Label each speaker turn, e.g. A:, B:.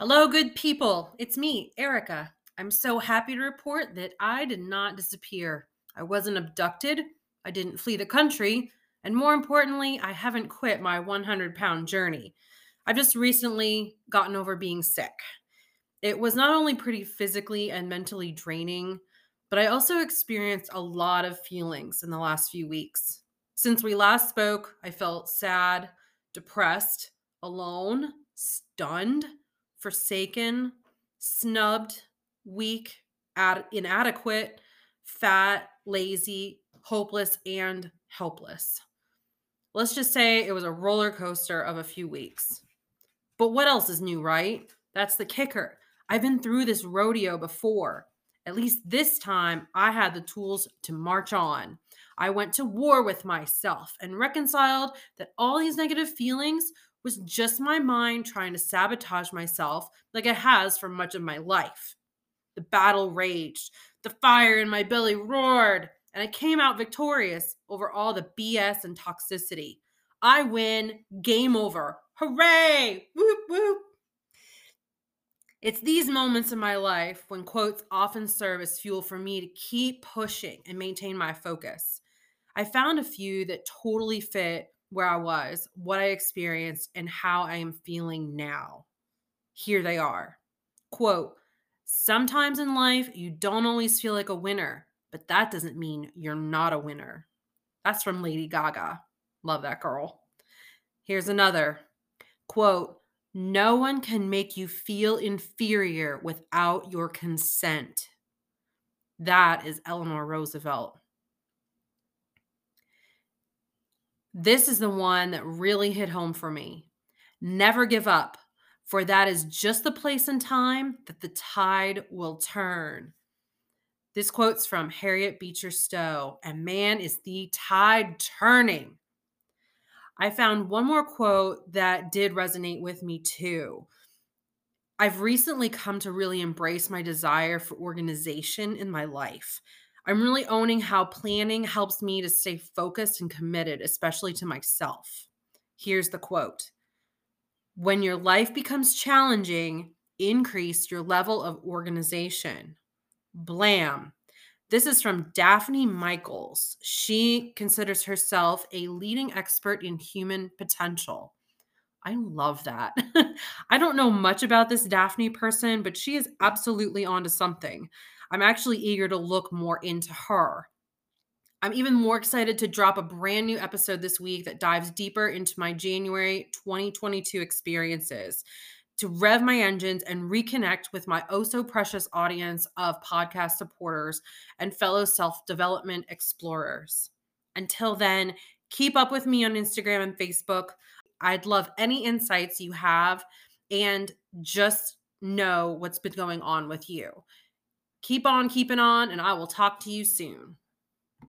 A: Hello, good people. It's me, Erica. I'm so happy to report that I did not disappear. I wasn't abducted, I didn't flee the country, and more importantly, I haven't quit my 100 pound journey. I've just recently gotten over being sick. It was not only pretty physically and mentally draining, but I also experienced a lot of feelings in the last few weeks. Since we last spoke, I felt sad, depressed, alone, stunned forsaken, snubbed, weak, ad- inadequate, fat, lazy, hopeless, and helpless. Let's just say it was a roller coaster of a few weeks. But what else is new, right? That's the kicker. I've been through this rodeo before. At least this time, I had the tools to march on. I went to war with myself and reconciled that all these negative feelings was just my mind trying to sabotage myself like it has for much of my life. The battle raged, the fire in my belly roared, and I came out victorious over all the BS and toxicity. I win, game over. Hooray! Whoop, whoop. It's these moments in my life when quotes often serve as fuel for me to keep pushing and maintain my focus. I found a few that totally fit where I was, what I experienced, and how I am feeling now. Here they are. Quote Sometimes in life, you don't always feel like a winner, but that doesn't mean you're not a winner. That's from Lady Gaga. Love that girl. Here's another quote No one can make you feel inferior without your consent. That is Eleanor Roosevelt. This is the one that really hit home for me. Never give up, for that is just the place and time that the tide will turn. This quote's from Harriet Beecher Stowe, and man, is the tide turning. I found one more quote that did resonate with me too. I've recently come to really embrace my desire for organization in my life. I'm really owning how planning helps me to stay focused and committed, especially to myself. Here's the quote When your life becomes challenging, increase your level of organization. Blam. This is from Daphne Michaels. She considers herself a leading expert in human potential. I love that. I don't know much about this Daphne person, but she is absolutely onto something. I'm actually eager to look more into her. I'm even more excited to drop a brand new episode this week that dives deeper into my January 2022 experiences to rev my engines and reconnect with my oh so precious audience of podcast supporters and fellow self development explorers. Until then, keep up with me on Instagram and Facebook. I'd love any insights you have and just know what's been going on with you. Keep on keeping on, and I will talk to you soon.